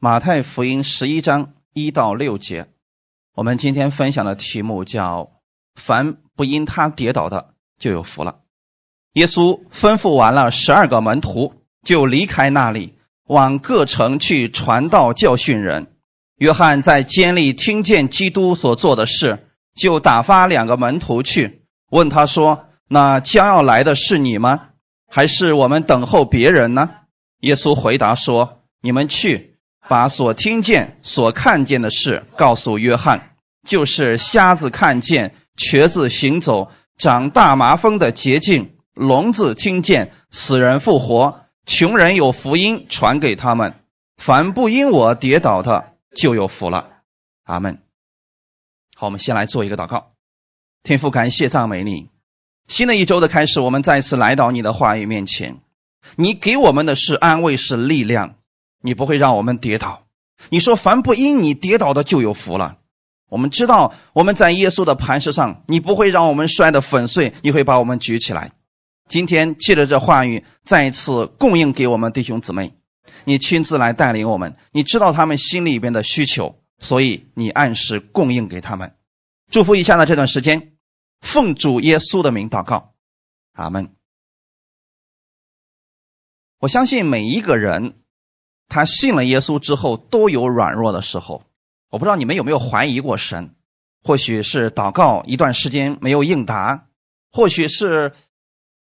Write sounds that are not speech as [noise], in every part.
马太福音十一章一到六节，我们今天分享的题目叫“凡不因他跌倒的，就有福了”。耶稣吩咐完了十二个门徒，就离开那里，往各城去传道、教训人。约翰在监里听见基督所做的事，就打发两个门徒去问他说：“那将要来的是你吗？还是我们等候别人呢？”耶稣回答说：“你们去。”把所听见、所看见的事告诉约翰，就是瞎子看见、瘸子行走、长大麻风的捷径、聋子听见、死人复活、穷人有福音传给他们。凡不因我跌倒的，就有福了。阿门。好，我们先来做一个祷告。天父，感谢赞美你。新的一周的开始，我们再次来到你的话语面前，你给我们的是安慰，是力量。你不会让我们跌倒。你说凡不因你跌倒的就有福了。我们知道我们在耶稣的磐石上，你不会让我们摔得粉碎，你会把我们举起来。今天借着这话语，再一次供应给我们弟兄姊妹，你亲自来带领我们。你知道他们心里边的需求，所以你按时供应给他们。祝福以下的这段时间，奉主耶稣的名祷告，阿门。我相信每一个人。他信了耶稣之后，都有软弱的时候。我不知道你们有没有怀疑过神？或许是祷告一段时间没有应答，或许是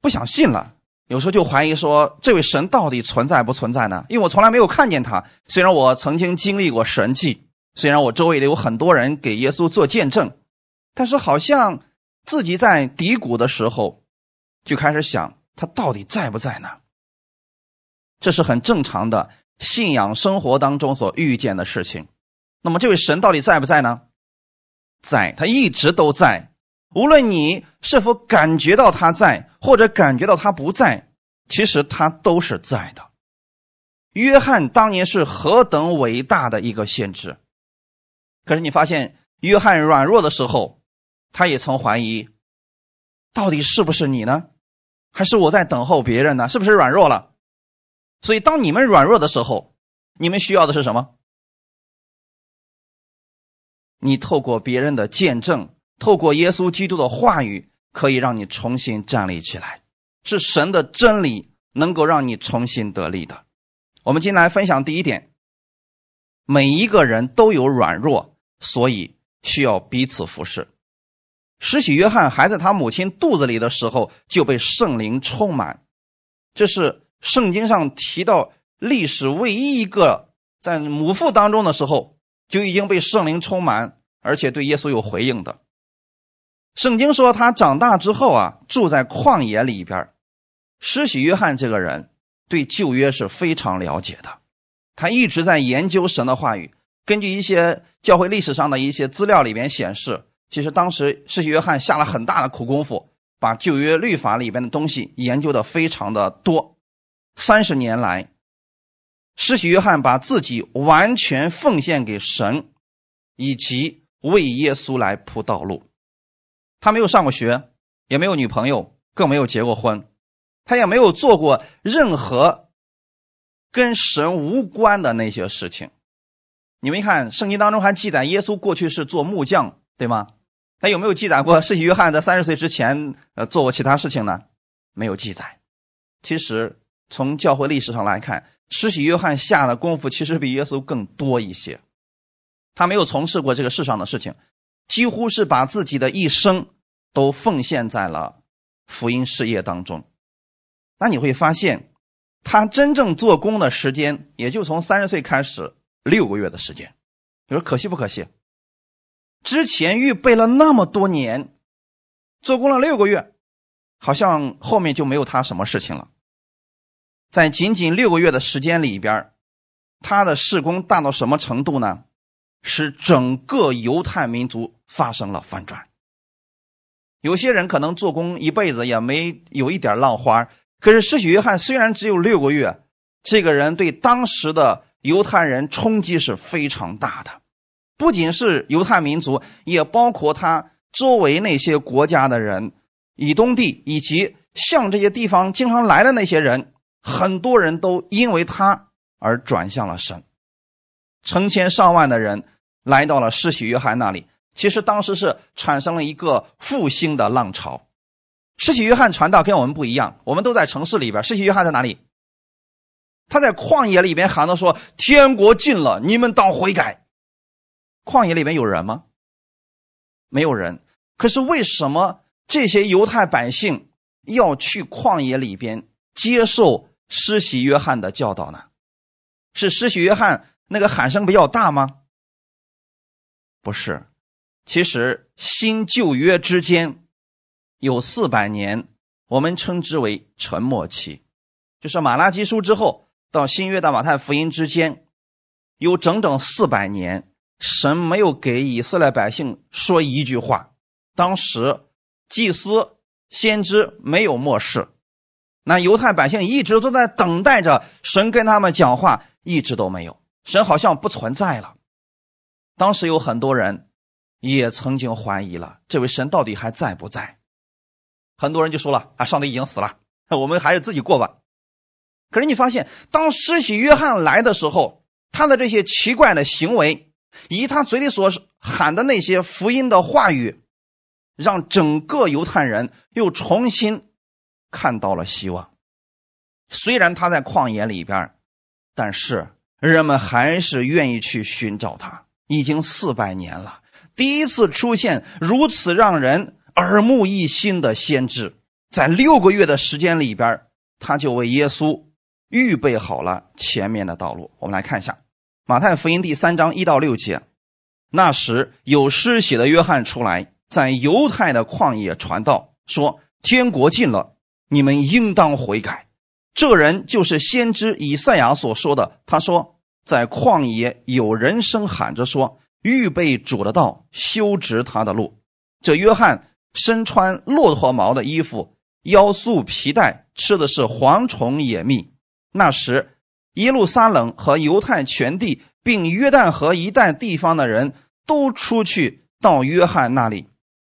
不想信了。有时候就怀疑说，这位神到底存在不存在呢？因为我从来没有看见他。虽然我曾经经历过神迹，虽然我周围的有很多人给耶稣做见证，但是好像自己在低谷的时候，就开始想他到底在不在呢？这是很正常的。信仰生活当中所遇见的事情，那么这位神到底在不在呢？在，他一直都在。无论你是否感觉到他在，或者感觉到他不在，其实他都是在的。约翰当年是何等伟大的一个先知，可是你发现约翰软弱的时候，他也曾怀疑，到底是不是你呢？还是我在等候别人呢？是不是软弱了？所以，当你们软弱的时候，你们需要的是什么？你透过别人的见证，透过耶稣基督的话语，可以让你重新站立起来。是神的真理能够让你重新得力的。我们今天来分享第一点：每一个人都有软弱，所以需要彼此服侍。施洗约翰还在他母亲肚子里的时候就被圣灵充满，这是。圣经上提到历史唯一一个在母腹当中的时候就已经被圣灵充满，而且对耶稣有回应的。圣经说他长大之后啊，住在旷野里边。施洗约翰这个人对旧约是非常了解的，他一直在研究神的话语。根据一些教会历史上的一些资料里面显示，其实当时施洗约翰下了很大的苦功夫，把旧约律法里边的东西研究的非常的多。三十年来，施洗约翰把自己完全奉献给神，以及为耶稣来铺道路。他没有上过学，也没有女朋友，更没有结过婚，他也没有做过任何跟神无关的那些事情。你们一看，圣经当中还记载耶稣过去是做木匠，对吗？他有没有记载过施洗约翰在三十岁之前呃做过其他事情呢？没有记载。其实。从教会历史上来看，施洗约翰下的功夫其实比耶稣更多一些。他没有从事过这个世上的事情，几乎是把自己的一生都奉献在了福音事业当中。那你会发现，他真正做工的时间也就从三十岁开始六个月的时间。你说可惜不可惜？之前预备了那么多年，做工了六个月，好像后面就没有他什么事情了。在仅仅六个月的时间里边，他的事工大到什么程度呢？使整个犹太民族发生了反转。有些人可能做工一辈子也没有一点浪花，可是施洗约翰虽然只有六个月，这个人对当时的犹太人冲击是非常大的，不仅是犹太民族，也包括他周围那些国家的人，以东地以及向这些地方经常来的那些人。很多人都因为他而转向了神，成千上万的人来到了施洗约翰那里。其实当时是产生了一个复兴的浪潮。施洗约翰传道跟我们不一样，我们都在城市里边，施洗约翰在哪里？他在旷野里边喊着说：“天国近了，你们当悔改。”旷野里面有人吗？没有人。可是为什么这些犹太百姓要去旷野里边接受施洗约翰的教导呢？是施洗约翰那个喊声比较大吗？不是，其实新旧约之间有四百年，我们称之为沉默期，就是马拉基书之后。到新约的马太福音之间，有整整四百年，神没有给以色列百姓说一句话。当时祭司、先知没有漠视，那犹太百姓一直都在等待着神跟他们讲话，一直都没有，神好像不存在了。当时有很多人也曾经怀疑了，这位神到底还在不在？很多人就说了：“啊，上帝已经死了，[laughs] 我们还是自己过吧。”可是你发现，当施洗约翰来的时候，他的这些奇怪的行为，以他嘴里所喊的那些福音的话语，让整个犹太人又重新看到了希望。虽然他在旷野里边，但是人们还是愿意去寻找他。已经四百年了，第一次出现如此让人耳目一新的先知，在六个月的时间里边，他就为耶稣。预备好了前面的道路，我们来看一下《马太福音》第三章一到六节。那时有施洗的约翰出来，在犹太的旷野传道，说：“天国近了，你们应当悔改。”这人就是先知以赛亚所说的。他说：“在旷野有人声喊着说：‘预备主的道，修直他的路。’”这约翰身穿骆驼毛的衣服，腰束皮带，吃的是蝗虫野蜜。那时，耶路撒冷和犹太全地，并约旦河一带地方的人都出去到约翰那里，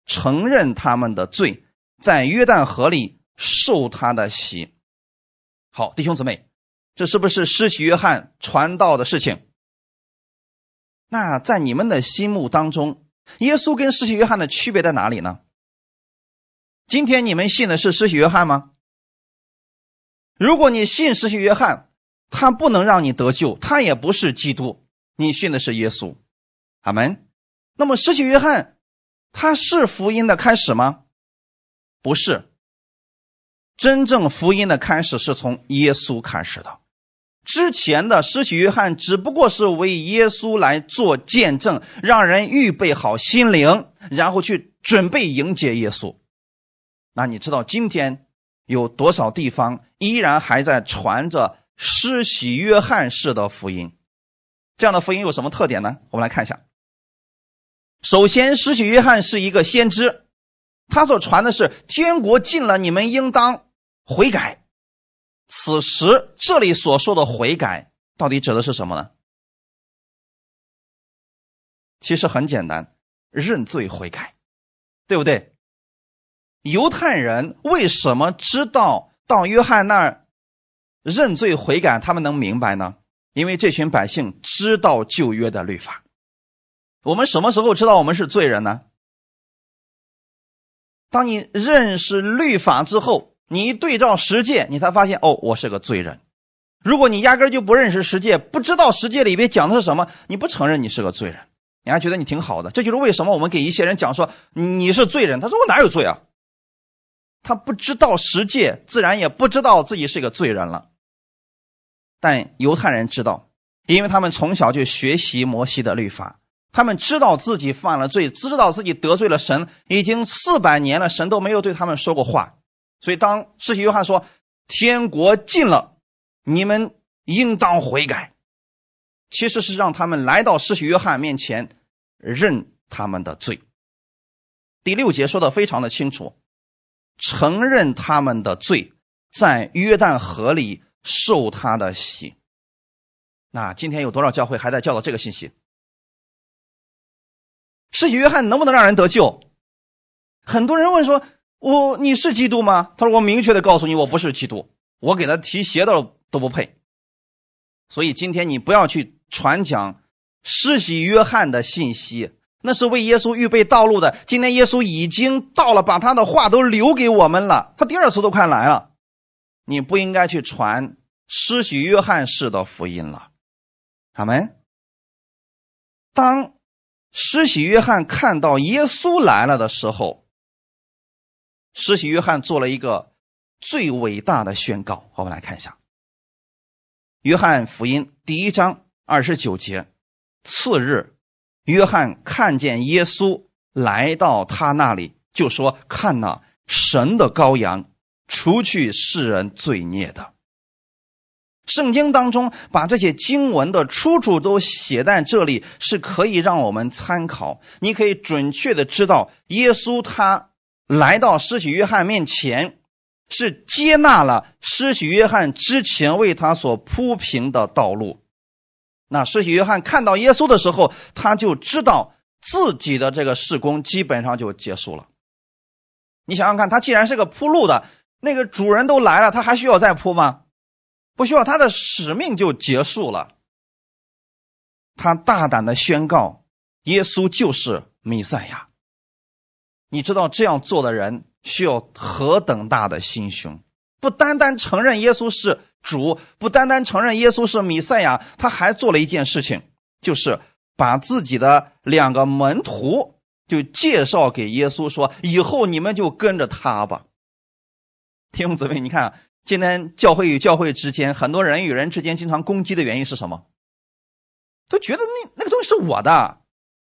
承认他们的罪，在约旦河里受他的洗。好，弟兄姊妹，这是不是施洗约翰传道的事情？那在你们的心目当中，耶稣跟施洗约翰的区别在哪里呢？今天你们信的是施洗约翰吗？如果你信施洗约翰，他不能让你得救，他也不是基督，你信的是耶稣，阿门。那么施洗约翰，他是福音的开始吗？不是，真正福音的开始是从耶稣开始的。之前的施洗约翰只不过是为耶稣来做见证，让人预备好心灵，然后去准备迎接耶稣。那你知道今天？有多少地方依然还在传着施洗约翰式的福音？这样的福音有什么特点呢？我们来看一下。首先，施洗约翰是一个先知，他所传的是天国近了，你们应当悔改。此时这里所说的悔改，到底指的是什么呢？其实很简单，认罪悔改，对不对？犹太人为什么知道到约翰那儿认罪悔改？他们能明白呢？因为这群百姓知道旧约的律法。我们什么时候知道我们是罪人呢？当你认识律法之后，你一对照十诫，你才发现哦，我是个罪人。如果你压根就不认识十诫，不知道十诫里边讲的是什么，你不承认你是个罪人，你还觉得你挺好的。这就是为什么我们给一些人讲说你是罪人，他说我哪有罪啊？他不知道十诫，自然也不知道自己是个罪人了。但犹太人知道，因为他们从小就学习摩西的律法，他们知道自己犯了罪，知道自己得罪了神，已经四百年了，神都没有对他们说过话。所以，当世袭约翰说“天国近了，你们应当悔改”，其实是让他们来到世袭约翰面前认他们的罪。第六节说的非常的清楚。承认他们的罪，在约旦河里受他的洗。那今天有多少教会还在教导这个信息？世袭约翰能不能让人得救？很多人问说：“我你是基督吗？”他说：“我明确的告诉你，我不是基督，我给他提鞋都都不配。”所以今天你不要去传讲施洗约翰的信息，那是为耶稣预备道路的。今天耶稣已经到了，把他的话都留给我们了。他第二次都快来了，你不应该去传施洗约翰式的福音了。阿门。当施洗约翰看到耶稣来了的时候，施洗约翰做了一个最伟大的宣告。我们来看一下《约翰福音》第一章二十九节。次日，约翰看见耶稣来到他那里，就说：“看呐，神的羔羊，除去世人罪孽的。”圣经当中把这些经文的出处都写在这里，是可以让我们参考。你可以准确的知道，耶稣他来到施洗约翰面前，是接纳了施洗约翰之前为他所铺平的道路。那施洗约翰看到耶稣的时候，他就知道自己的这个事工基本上就结束了。你想想看，他既然是个铺路的，那个主人都来了，他还需要再铺吗？不需要，他的使命就结束了。他大胆的宣告，耶稣就是弥赛亚。你知道这样做的人需要何等大的心胸？不单单承认耶稣是。主不单单承认耶稣是弥赛亚，他还做了一件事情，就是把自己的两个门徒就介绍给耶稣，说：“以后你们就跟着他吧。”弟兄姊妹，你看，今天教会与教会之间，很多人与人之间经常攻击的原因是什么？都觉得那那个东西是我的，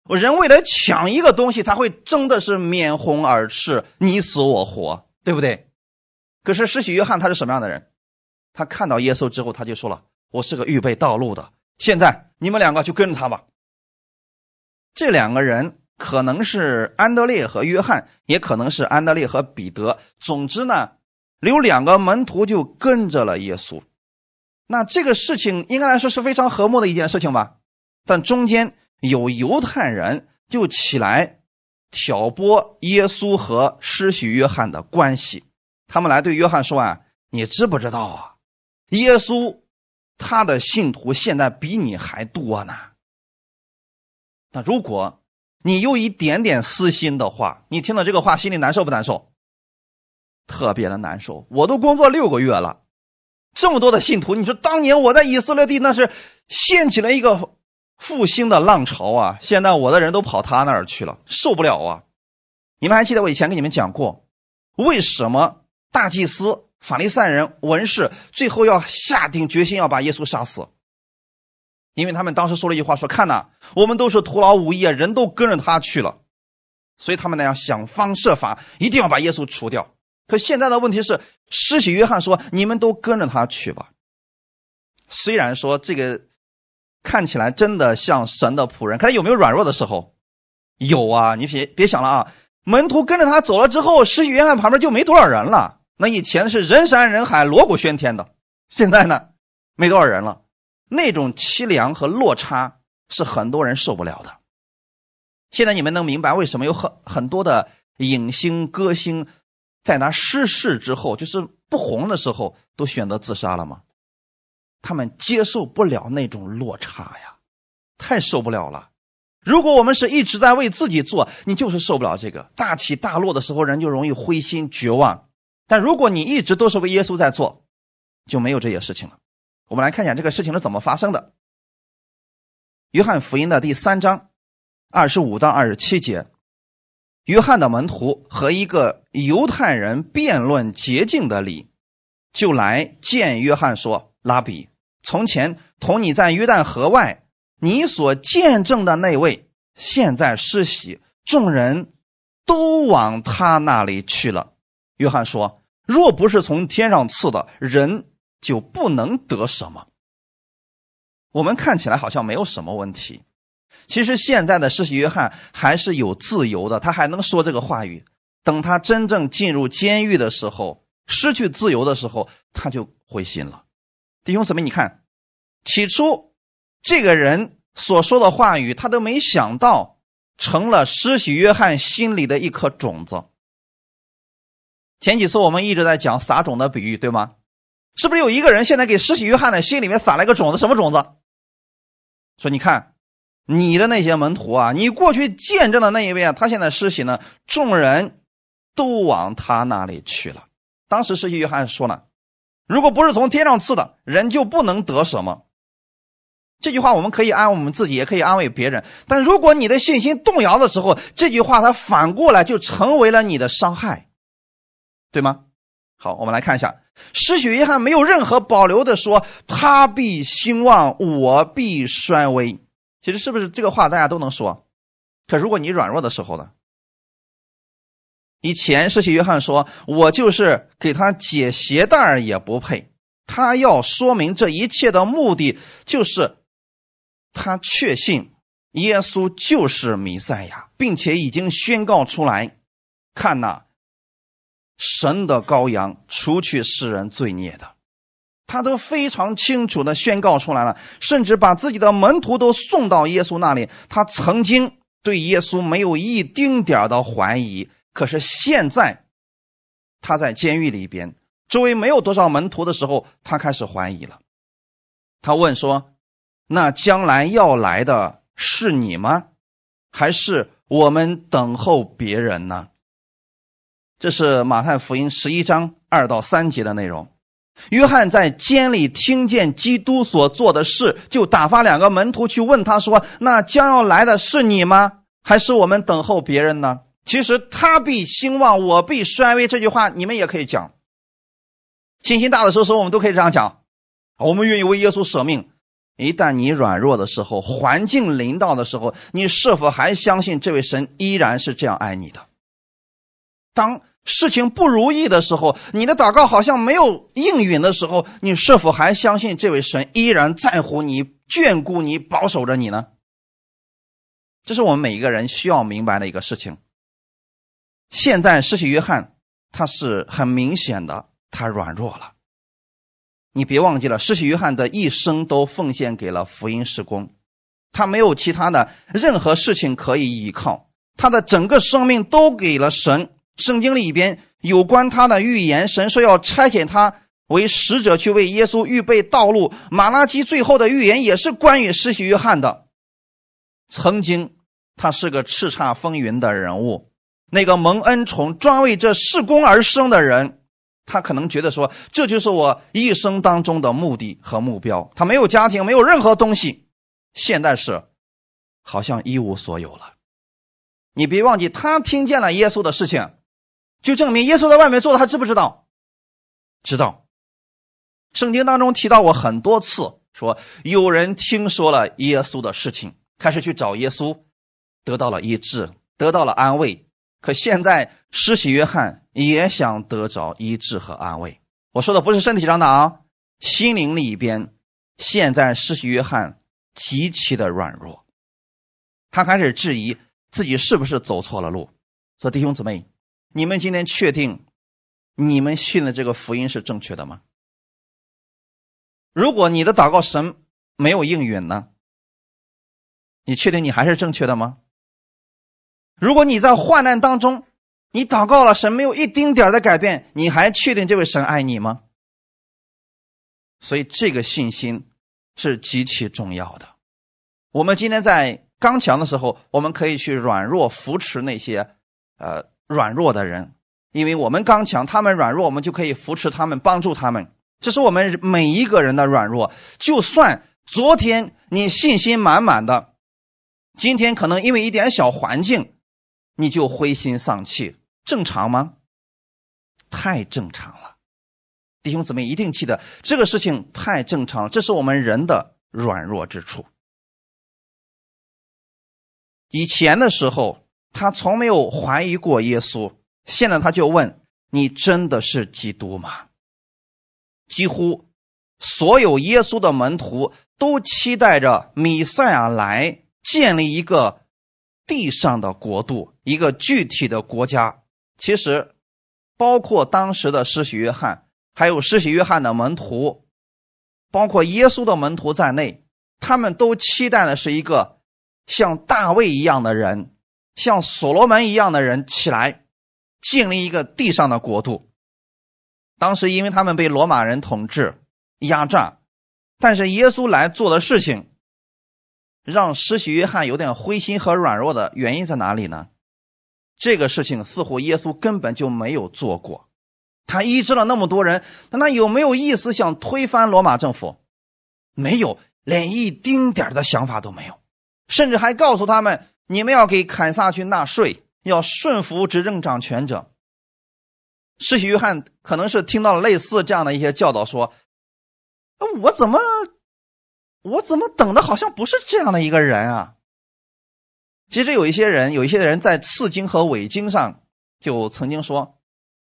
人为了抢一个东西，才会争的是面红耳赤、你死我活，对不对？可是施洗约翰他是什么样的人？他看到耶稣之后，他就说了：“我是个预备道路的。现在你们两个就跟着他吧。”这两个人可能是安德烈和约翰，也可能是安德烈和彼得。总之呢，有两个门徒就跟着了耶稣。那这个事情应该来说是非常和睦的一件事情吧？但中间有犹太人就起来挑拨耶稣和施洗约翰的关系。他们来对约翰说：“啊，你知不知道啊？”耶稣，他的信徒现在比你还多呢。那如果你有一点点私心的话，你听到这个话，心里难受不难受？特别的难受。我都工作六个月了，这么多的信徒，你说当年我在以色列地那是掀起了一个复兴的浪潮啊！现在我的人都跑他那儿去了，受不了啊！你们还记得我以前跟你们讲过，为什么大祭司？法利赛人、文士最后要下定决心要把耶稣杀死，因为他们当时说了一句话：“说看呐，我们都是徒劳无益啊，人都跟着他去了，所以他们呢要想方设法，一定要把耶稣除掉。”可现在的问题是，施洗约翰说：“你们都跟着他去吧。”虽然说这个看起来真的像神的仆人，可他有没有软弱的时候？有啊！你别别想了啊！门徒跟着他走了之后，施洗约翰旁边就没多少人了。那以前是人山人海、锣鼓喧天的，现在呢，没多少人了。那种凄凉和落差是很多人受不了的。现在你们能明白为什么有很很多的影星、歌星，在那失势之后，就是不红的时候，都选择自杀了吗？他们接受不了那种落差呀，太受不了了。如果我们是一直在为自己做，你就是受不了这个大起大落的时候，人就容易灰心绝望。但如果你一直都是为耶稣在做，就没有这些事情了。我们来看一下这个事情是怎么发生的。约翰福音的第三章二十五到二十七节，约翰的门徒和一个犹太人辩论洁净的理，就来见约翰说：“拉比，从前同你在约旦河外，你所见证的那位，现在施洗，众人都往他那里去了。”约翰说。若不是从天上赐的，人就不能得什么。我们看起来好像没有什么问题，其实现在的施洗约翰还是有自由的，他还能说这个话语。等他真正进入监狱的时候，失去自由的时候，他就灰心了。弟兄姊妹，你看，起初这个人所说的话语，他都没想到成了施洗约翰心里的一颗种子。前几次我们一直在讲撒种的比喻，对吗？是不是有一个人现在给施洗约翰的心里面撒了一个种子？什么种子？说你看，你的那些门徒啊，你过去见证的那一位啊，他现在施洗呢，众人都往他那里去了。当时施洗约翰说了，如果不是从天上赐的，人就不能得什么。这句话我们可以安慰我们自己，也可以安慰别人。但如果你的信心动摇的时候，这句话它反过来就成为了你的伤害，对吗？好，我们来看一下，施洗约翰没有任何保留的说：“他必兴旺，我必衰微。”其实是不是这个话大家都能说？可如果你软弱的时候呢？以前施洗约翰说：“我就是给他解鞋带也不配。”他要说明这一切的目的就是。他确信耶稣就是弥赛亚，并且已经宣告出来：“看呐，神的羔羊，除去世人罪孽的。”他都非常清楚的宣告出来了，甚至把自己的门徒都送到耶稣那里。他曾经对耶稣没有一丁点的怀疑，可是现在他在监狱里边，周围没有多少门徒的时候，他开始怀疑了。他问说。那将来要来的是你吗？还是我们等候别人呢？这是马太福音十一章二到三节的内容。约翰在监里听见基督所做的事，就打发两个门徒去问他说：“那将要来的是你吗？还是我们等候别人呢？”其实他必兴旺，我必衰微。这句话你们也可以讲。信心大的时候，我们都可以这样讲。我们愿意为耶稣舍命。一旦你软弱的时候，环境临到的时候，你是否还相信这位神依然是这样爱你的？当事情不如意的时候，你的祷告好像没有应允的时候，你是否还相信这位神依然在乎你、眷顾你、保守着你呢？这是我们每一个人需要明白的一个事情。现在施洗约翰他是很明显的，他软弱了。你别忘记了，施洗约翰的一生都奉献给了福音施工，他没有其他的任何事情可以依靠，他的整个生命都给了神。圣经里边有关他的预言，神说要差遣他为使者去为耶稣预备道路。马拉基最后的预言也是关于施洗约翰的。曾经他是个叱咤风云的人物，那个蒙恩宠专为这事工而生的人。他可能觉得说，这就是我一生当中的目的和目标。他没有家庭，没有任何东西，现在是好像一无所有了。你别忘记，他听见了耶稣的事情，就证明耶稣在外面做的，他知不知道？知道。圣经当中提到过很多次，说有人听说了耶稣的事情，开始去找耶稣，得到了医治，得到了安慰。可现在施洗约翰也想得着医治和安慰。我说的不是身体上的啊，心灵里边，现在施洗约翰极其的软弱，他开始质疑自己是不是走错了路。说弟兄姊妹，你们今天确定你们信的这个福音是正确的吗？如果你的祷告神没有应允呢？你确定你还是正确的吗？如果你在患难当中，你祷告了，神没有一丁点的改变，你还确定这位神爱你吗？所以这个信心是极其重要的。我们今天在刚强的时候，我们可以去软弱扶持那些呃软弱的人，因为我们刚强，他们软弱，我们就可以扶持他们，帮助他们。这是我们每一个人的软弱。就算昨天你信心满满的，今天可能因为一点小环境。你就灰心丧气，正常吗？太正常了，弟兄姊妹一定记得这个事情太正常了，这是我们人的软弱之处。以前的时候，他从没有怀疑过耶稣，现在他就问：“你真的是基督吗？”几乎所有耶稣的门徒都期待着米赛亚来建立一个。地上的国度，一个具体的国家，其实包括当时的施洗约翰，还有施洗约翰的门徒，包括耶稣的门徒在内，他们都期待的是一个像大卫一样的人，像所罗门一样的人起来，建立一个地上的国度。当时因为他们被罗马人统治、压榨，但是耶稣来做的事情，让施洗约翰有点灰心和软弱的原因在哪里呢？这个事情似乎耶稣根本就没有做过。他医治了那么多人，但他有没有意思想推翻罗马政府？没有，连一丁点的想法都没有，甚至还告诉他们：你们要给凯撒去纳税，要顺服执政掌权者。施洗约翰可能是听到了类似这样的一些教导，说：“我怎么，我怎么等的好像不是这样的一个人啊？”其实有一些人，有一些人在次经和伪经上就曾经说。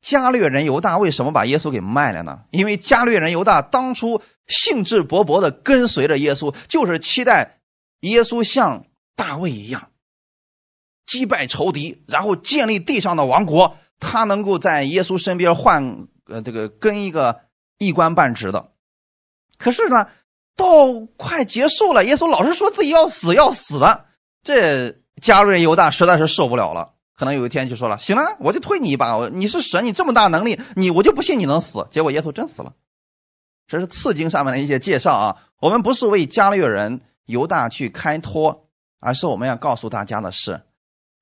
加略人犹大为什么把耶稣给卖了呢？因为加略人犹大当初兴致勃勃的跟随着耶稣，就是期待耶稣像大卫一样击败仇敌，然后建立地上的王国。他能够在耶稣身边换呃这个跟一个一官半职的。可是呢，到快结束了，耶稣老是说自己要死要死的，这加略人犹大实在是受不了了。可能有一天就说了，行了，我就推你一把。你是神，你这么大能力，你我就不信你能死。结果耶稣真死了。这是次经上面的一些介绍啊。我们不是为加略人犹大去开脱，而是我们要告诉大家的是，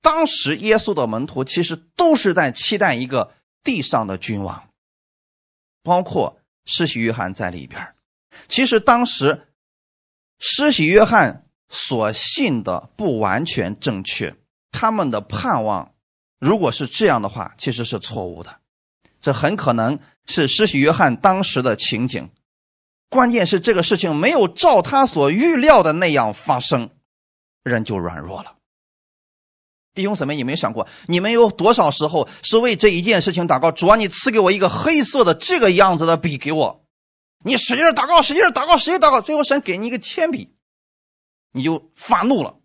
当时耶稣的门徒其实都是在期待一个地上的君王，包括施洗约翰在里边。其实当时施洗约翰所信的不完全正确。他们的盼望，如果是这样的话，其实是错误的。这很可能是施洗约翰当时的情景。关键是这个事情没有照他所预料的那样发生，人就软弱了。弟兄姊妹，你没想过，你们有多少时候是为这一件事情祷告？主啊，你赐给我一个黑色的这个样子的笔给我。你使劲祷告，使劲祷告，使劲祷告，最后神给你一个铅笔，你就发怒了。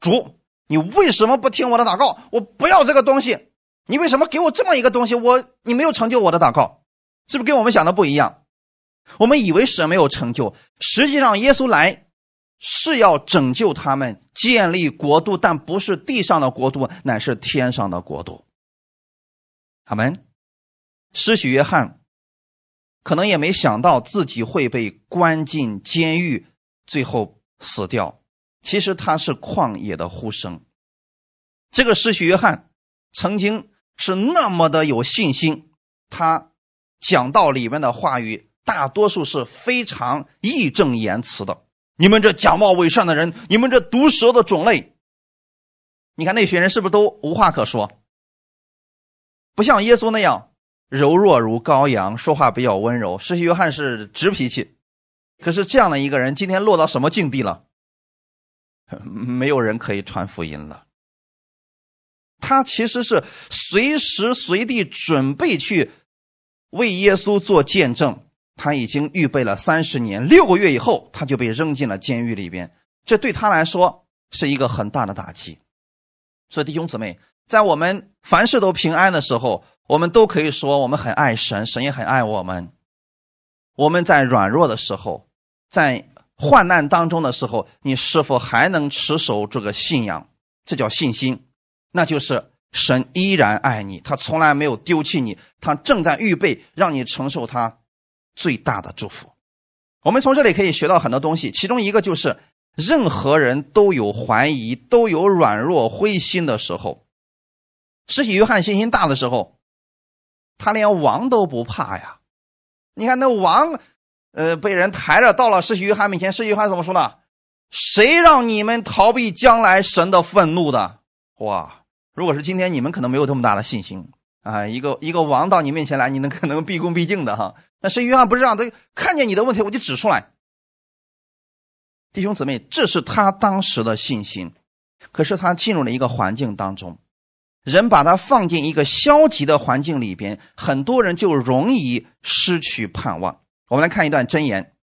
主。你为什么不听我的祷告？我不要这个东西。你为什么给我这么一个东西？我你没有成就我的祷告，是不是跟我们想的不一样？我们以为神没有成就，实际上耶稣来是要拯救他们，建立国度，但不是地上的国度，乃是天上的国度。阿门。施洗约翰可能也没想到自己会被关进监狱，最后死掉。其实他是旷野的呼声。这个施洗约翰曾经是那么的有信心，他讲道里面的话语大多数是非常义正言辞的。你们这假冒伪善的人，你们这毒蛇的种类，你看那群人是不是都无话可说？不像耶稣那样柔弱如羔羊，说话比较温柔。施洗约翰是直脾气，可是这样的一个人，今天落到什么境地了？没有人可以传福音了。他其实是随时随地准备去为耶稣做见证。他已经预备了三十年，六个月以后他就被扔进了监狱里边。这对他来说是一个很大的打击。所以弟兄姊妹，在我们凡事都平安的时候，我们都可以说我们很爱神，神也很爱我们。我们在软弱的时候，在。患难当中的时候，你是否还能持守这个信仰？这叫信心，那就是神依然爱你，他从来没有丢弃你，他正在预备让你承受他最大的祝福。我们从这里可以学到很多东西，其中一个就是，任何人都有怀疑、都有软弱、灰心的时候。施洗约翰信心大的时候，他连王都不怕呀！你看那王。呃，被人抬着到了施洗约翰面前，施洗约翰怎么说呢？谁让你们逃避将来神的愤怒的？哇！如果是今天，你们可能没有这么大的信心啊！一个一个王到你面前来，你能可能毕恭毕敬的哈？那施洗约翰不是这样的，看见你的问题我就指出来。弟兄姊妹，这是他当时的信心。可是他进入了一个环境当中，人把它放进一个消极的环境里边，很多人就容易失去盼望。我们来看一段真言，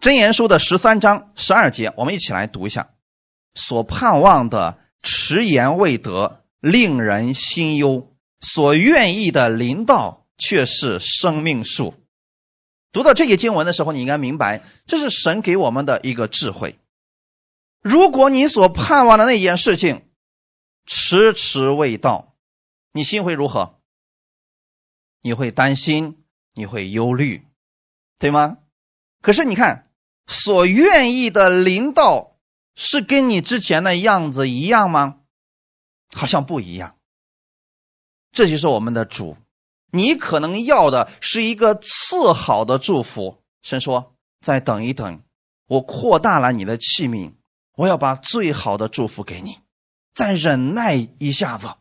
真言书的十三章十二节，我们一起来读一下。所盼望的迟延未得，令人心忧；所愿意的临到，却是生命树。读到这些经文的时候，你应该明白，这是神给我们的一个智慧。如果你所盼望的那件事情迟迟未到，你心会如何？你会担心。你会忧虑，对吗？可是你看，所愿意的临到，是跟你之前的样子一样吗？好像不一样。这就是我们的主，你可能要的是一个次好的祝福。神说：“再等一等，我扩大了你的器皿，我要把最好的祝福给你。再忍耐一下子，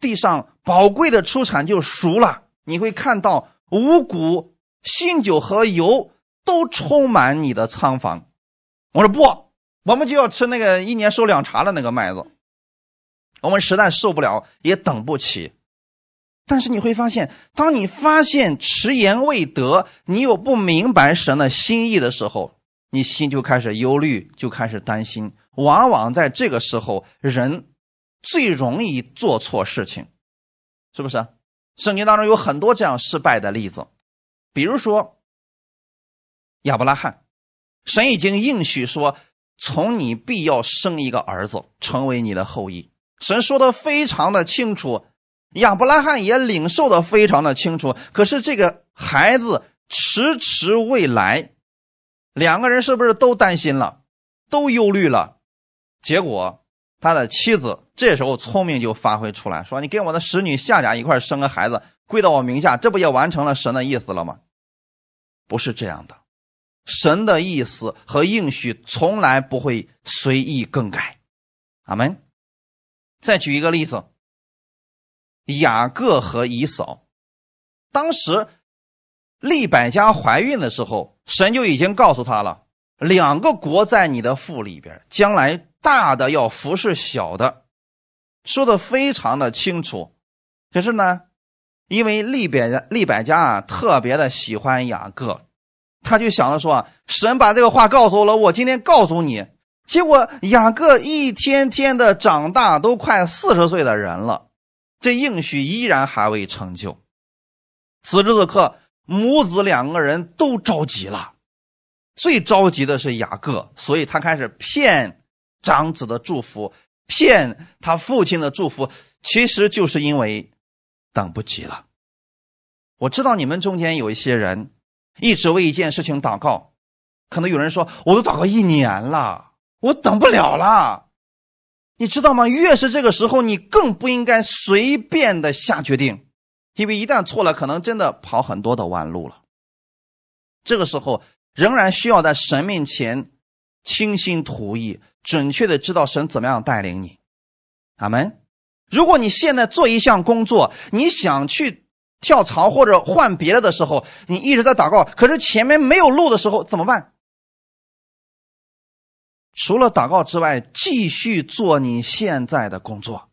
地上宝贵的出产就熟了，你会看到五谷、新酒和油都充满你的仓房。”我说：“不，我们就要吃那个一年收两茬的那个麦子，我们实在受不了，也等不起。”但是你会发现，当你发现迟延未得，你又不明白神的心意的时候，你心就开始忧虑，就开始担心。往往在这个时候，人最容易做错事情，是不是？圣经当中有很多这样失败的例子，比如说亚伯拉罕，神已经应许说，从你必要生一个儿子，成为你的后裔。神说的非常的清楚。亚伯拉罕也领受的非常的清楚，可是这个孩子迟迟未来，两个人是不是都担心了，都忧虑了？结果他的妻子这时候聪明就发挥出来，说：“你跟我的使女夏甲一块生个孩子，归到我名下，这不也完成了神的意思了吗？”不是这样的，神的意思和应许从来不会随意更改。阿门。再举一个例子。雅各和以扫，当时利百加怀孕的时候，神就已经告诉他了：两个国在你的腹里边，将来大的要服侍小的，说的非常的清楚。可是呢，因为利百利百加啊特别的喜欢雅各，他就想着说：神把这个话告诉我了，我今天告诉你。结果雅各一天天的长大，都快四十岁的人了。这应许依然还未成就。此时此刻，母子两个人都着急了。最着急的是雅各，所以他开始骗长子的祝福，骗他父亲的祝福，其实就是因为等不及了。我知道你们中间有一些人一直为一件事情祷告，可能有人说：“我都祷告一年了，我等不了了。”你知道吗？越是这个时候，你更不应该随便的下决定，因为一旦错了，可能真的跑很多的弯路了。这个时候，仍然需要在神面前倾心吐意，准确的知道神怎么样带领你。阿门。如果你现在做一项工作，你想去跳槽或者换别的的时候，你一直在祷告，可是前面没有路的时候，怎么办？除了祷告之外，继续做你现在的工作，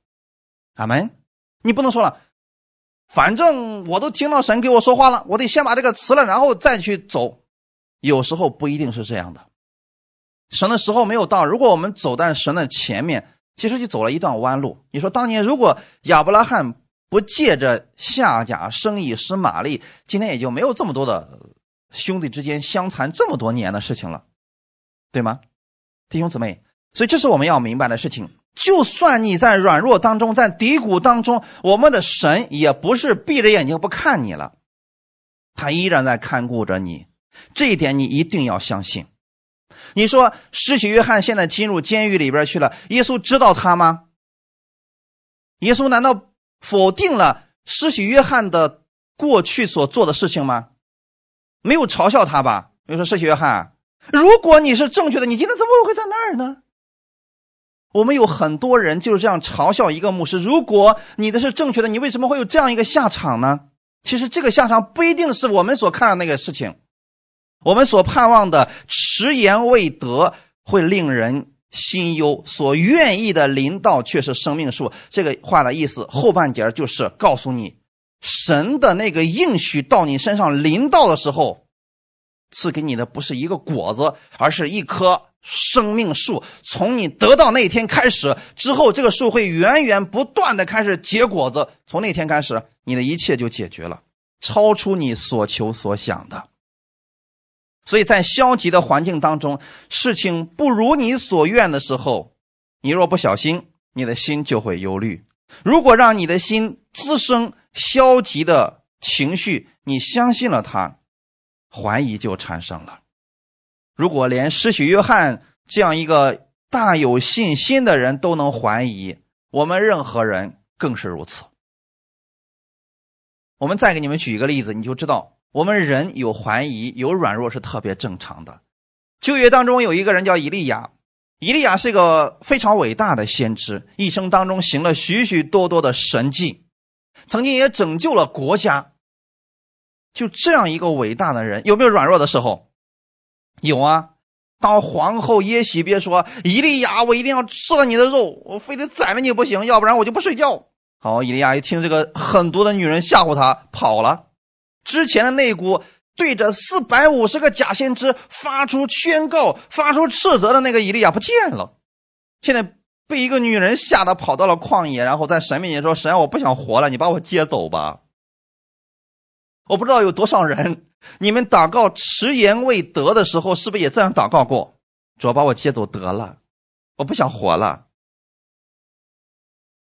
阿门。你不能说了，反正我都听到神给我说话了，我得先把这个辞了，然后再去走。有时候不一定是这样的，神的时候没有到。如果我们走在神的前面，其实就走了一段弯路。你说当年如果亚伯拉罕不借着夏甲生意使玛丽，今天也就没有这么多的兄弟之间相残这么多年的事情了，对吗？弟兄姊妹，所以这是我们要明白的事情。就算你在软弱当中，在低谷当中，我们的神也不是闭着眼睛不看你了，他依然在看顾着你。这一点你一定要相信。你说施洗约翰现在进入监狱里边去了，耶稣知道他吗？耶稣难道否定了施洗约翰的过去所做的事情吗？没有嘲笑他吧？比如说施洗约翰。如果你是正确的，你今天怎么会在那儿呢？我们有很多人就是这样嘲笑一个牧师。如果你的是正确的，你为什么会有这样一个下场呢？其实这个下场不一定是我们所看到那个事情，我们所盼望的迟延未得会令人心忧，所愿意的临到却是生命树。这个话的意思后半截就是告诉你，神的那个应许到你身上临到的时候。赐给你的不是一个果子，而是一棵生命树。从你得到那天开始，之后这个树会源源不断的开始结果子。从那天开始，你的一切就解决了，超出你所求所想的。所以在消极的环境当中，事情不如你所愿的时候，你若不小心，你的心就会忧虑。如果让你的心滋生消极的情绪，你相信了他。怀疑就产生了。如果连施洗约翰这样一个大有信心的人都能怀疑，我们任何人更是如此。我们再给你们举一个例子，你就知道我们人有怀疑、有软弱是特别正常的。旧约当中有一个人叫以利亚，以利亚是一个非常伟大的先知，一生当中行了许许多多的神迹，曾经也拯救了国家。就这样一个伟大的人，有没有软弱的时候？有啊。当皇后耶喜别说：“以利亚，我一定要吃了你的肉，我非得宰了你不行，要不然我就不睡觉。”好，以利亚一听这个狠毒的女人吓唬他，跑了。之前的那股对着四百五十个假先知发出宣告、发出斥责的那个以利亚不见了，现在被一个女人吓得跑到了旷野，然后在神面前说：“神，我不想活了，你把我接走吧。”我不知道有多少人，你们祷告迟延未得的时候，是不是也这样祷告过？主要把我接走得了，我不想活了。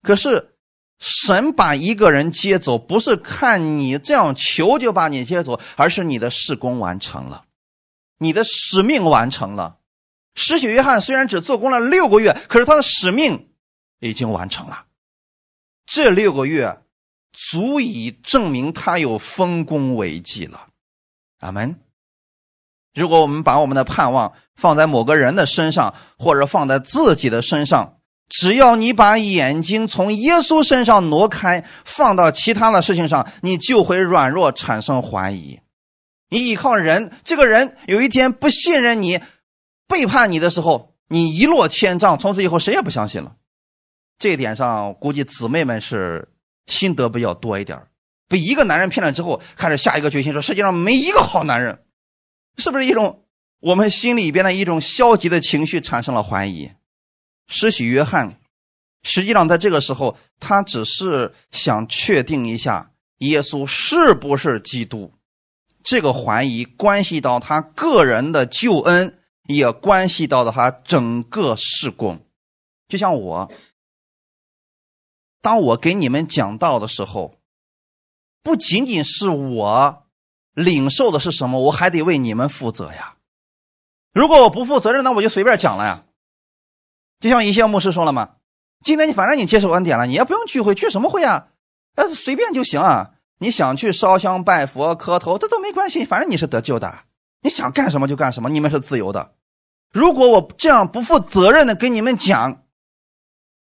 可是。神把一个人接走，不是看你这样求就把你接走，而是你的事工完成了，你的使命完成了。施洗约翰虽然只做工了六个月，可是他的使命已经完成了。这六个月足以证明他有丰功伟绩了。阿门。如果我们把我们的盼望放在某个人的身上，或者放在自己的身上，只要你把眼睛从耶稣身上挪开，放到其他的事情上，你就会软弱，产生怀疑。你依靠人，这个人有一天不信任你，背叛你的时候，你一落千丈，从此以后谁也不相信了。这一点上，估计姊妹们是心得比较多一点被一个男人骗了之后，开始下一个决心，说世界上没一个好男人，是不是一种我们心里边的一种消极的情绪产生了怀疑？施洗约翰，实际上在这个时候，他只是想确定一下耶稣是不是基督。这个怀疑关系到他个人的救恩，也关系到了他整个事工。就像我，当我给你们讲道的时候，不仅仅是我领受的是什么，我还得为你们负责呀。如果我不负责任，那我就随便讲了呀。就像一些牧师说了嘛，今天你反正你接受恩典了，你也不用聚会，聚什么会啊？呃，随便就行啊。你想去烧香拜佛磕头，这都没关系，反正你是得救的，你想干什么就干什么，你们是自由的。如果我这样不负责任的跟你们讲，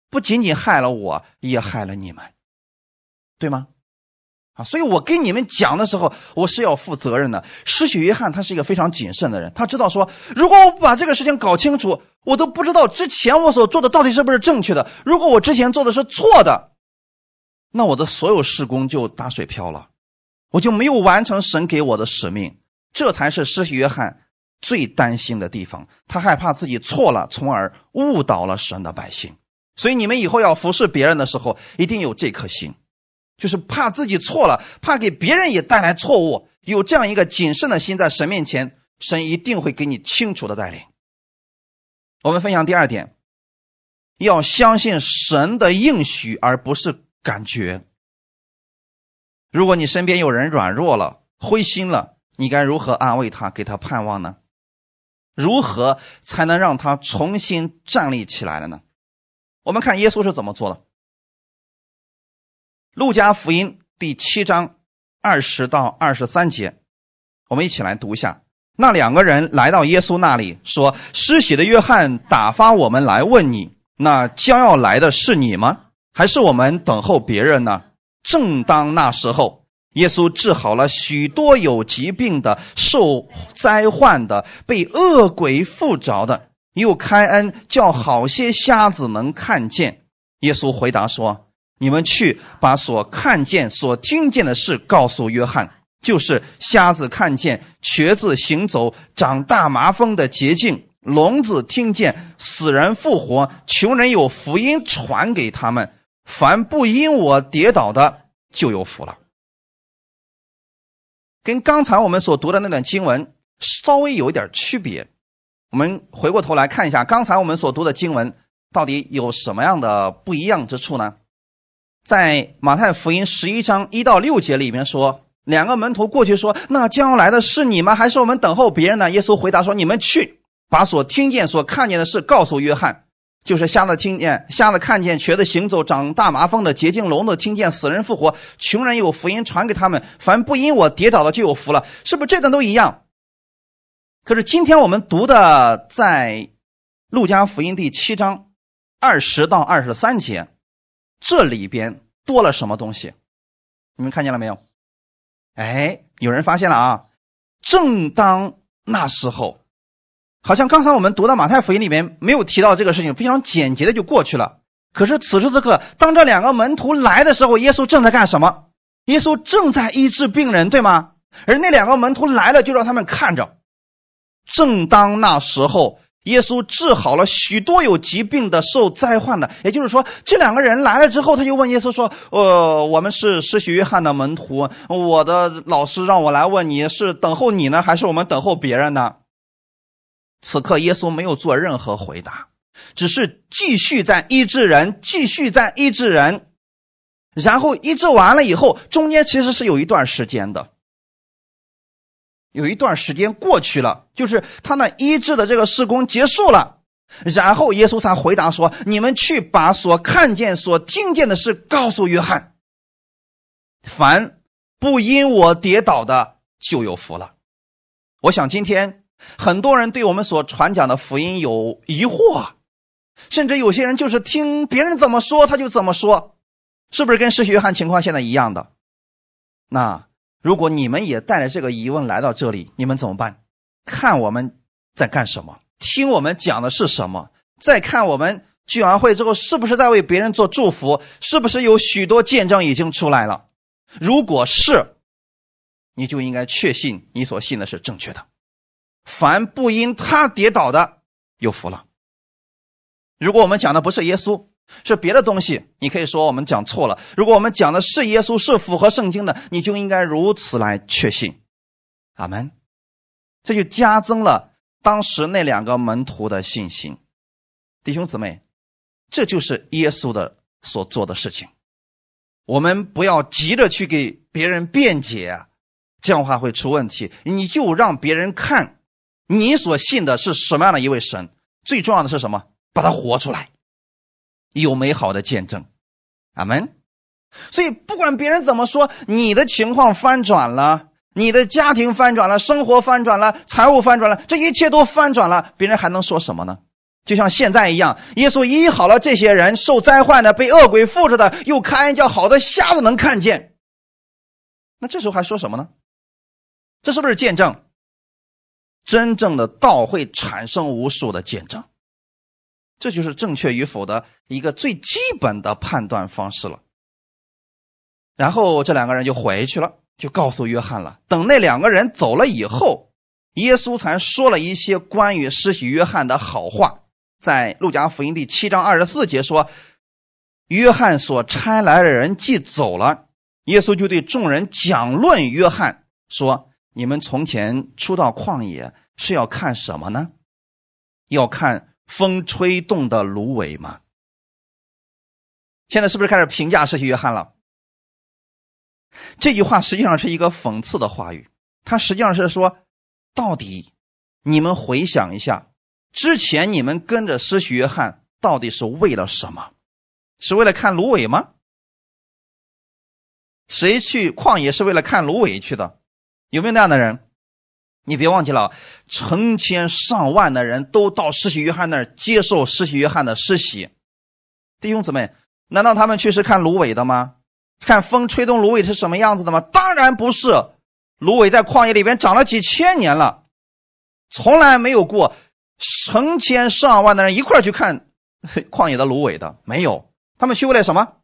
不仅仅害了我，也害了你们，对吗？啊，所以我跟你们讲的时候，我是要负责任的。施洗约翰他是一个非常谨慎的人，他知道说，如果我不把这个事情搞清楚，我都不知道之前我所做的到底是不是正确的。如果我之前做的是错的，那我的所有事工就打水漂了，我就没有完成神给我的使命。这才是施洗约翰最担心的地方，他害怕自己错了，从而误导了神的百姓。所以你们以后要服侍别人的时候，一定有这颗心。就是怕自己错了，怕给别人也带来错误，有这样一个谨慎的心，在神面前，神一定会给你清楚的带领。我们分享第二点，要相信神的应许，而不是感觉。如果你身边有人软弱了、灰心了，你该如何安慰他，给他盼望呢？如何才能让他重新站立起来了呢？我们看耶稣是怎么做的。路加福音第七章二十到二十三节，我们一起来读一下。那两个人来到耶稣那里，说：“施洗的约翰打发我们来问你，那将要来的是你吗？还是我们等候别人呢？”正当那时候，耶稣治好了许多有疾病的、受灾患的、被恶鬼附着的，又开恩叫好些瞎子能看见。耶稣回答说。你们去把所看见、所听见的事告诉约翰，就是瞎子看见、瘸子行走、长大麻风的捷径、聋子听见、死人复活、穷人有福音传给他们。凡不因我跌倒的，就有福了。跟刚才我们所读的那段经文稍微有一点区别。我们回过头来看一下，刚才我们所读的经文到底有什么样的不一样之处呢？在马太福音十一章一到六节里面说，两个门徒过去说：“那将来的是你吗？还是我们等候别人呢？”耶稣回答说：“你们去，把所听见、所看见的事告诉约翰，就是瞎子听见、瞎子看见、瘸子行走、长大麻风的、洁净聋子听见、死人复活、穷人有福音传给他们。凡不因我跌倒的就有福了。”是不是这段都一样？可是今天我们读的在路加福音第七章二十到二十三节，这里边多了什么东西？你们看见了没有？哎，有人发现了啊！正当那时候，好像刚才我们读到马太福音里面没有提到这个事情，非常简洁的就过去了。可是此时此刻，当这两个门徒来的时候，耶稣正在干什么？耶稣正在医治病人，对吗？而那两个门徒来了，就让他们看着。正当那时候。耶稣治好了许多有疾病的、受灾患的，也就是说，这两个人来了之后，他就问耶稣说：“呃，我们是施洗约翰的门徒，我的老师让我来问你是等候你呢，还是我们等候别人呢？”此刻，耶稣没有做任何回答，只是继续在医治人，继续在医治人，然后医治完了以后，中间其实是有一段时间的。有一段时间过去了，就是他那医治的这个施工结束了，然后耶稣才回答说：“你们去把所看见、所听见的事告诉约翰。凡不因我跌倒的，就有福了。”我想今天很多人对我们所传讲的福音有疑惑，甚至有些人就是听别人怎么说他就怎么说，是不是跟施洗约翰情况现在一样的？那。如果你们也带着这个疑问来到这里，你们怎么办？看我们在干什么，听我们讲的是什么，再看我们聚完会之后是不是在为别人做祝福，是不是有许多见证已经出来了？如果是，你就应该确信你所信的是正确的。凡不因他跌倒的，有福了。如果我们讲的不是耶稣。是别的东西，你可以说我们讲错了。如果我们讲的是耶稣，是符合圣经的，你就应该如此来确信。阿门。这就加增了当时那两个门徒的信心。弟兄姊妹，这就是耶稣的所做的事情。我们不要急着去给别人辩解，这样的话会出问题。你就让别人看你所信的是什么样的一位神。最重要的是什么？把它活出来。有美好的见证，阿门。所以不管别人怎么说，你的情况翻转了，你的家庭翻转了，生活翻转了，财务翻转了，这一切都翻转了，别人还能说什么呢？就像现在一样，耶稣医好了这些人受灾患的、被恶鬼附着的，又开叫好的瞎子能看见。那这时候还说什么呢？这是不是见证？真正的道会产生无数的见证。这就是正确与否的一个最基本的判断方式了。然后这两个人就回去了，就告诉约翰了。等那两个人走了以后，耶稣才说了一些关于施洗约翰的好话。在路加福音第七章二十四节说：“约翰所差来的人既走了，耶稣就对众人讲论约翰说：‘你们从前出到旷野是要看什么呢？要看。’”风吹动的芦苇吗？现在是不是开始评价施洗约翰了？这句话实际上是一个讽刺的话语，它实际上是说，到底你们回想一下，之前你们跟着施洗约翰到底是为了什么？是为了看芦苇吗？谁去旷野是为了看芦苇去的？有没有那样的人？你别忘记了，成千上万的人都到施洗约翰那儿接受施洗约翰的施洗。弟兄姊妹，难道他们去是看芦苇的吗？看风吹动芦苇是什么样子的吗？当然不是。芦苇在旷野里边长了几千年了，从来没有过成千上万的人一块去看 [laughs] 旷野的芦苇的，没有。他们去为了什么？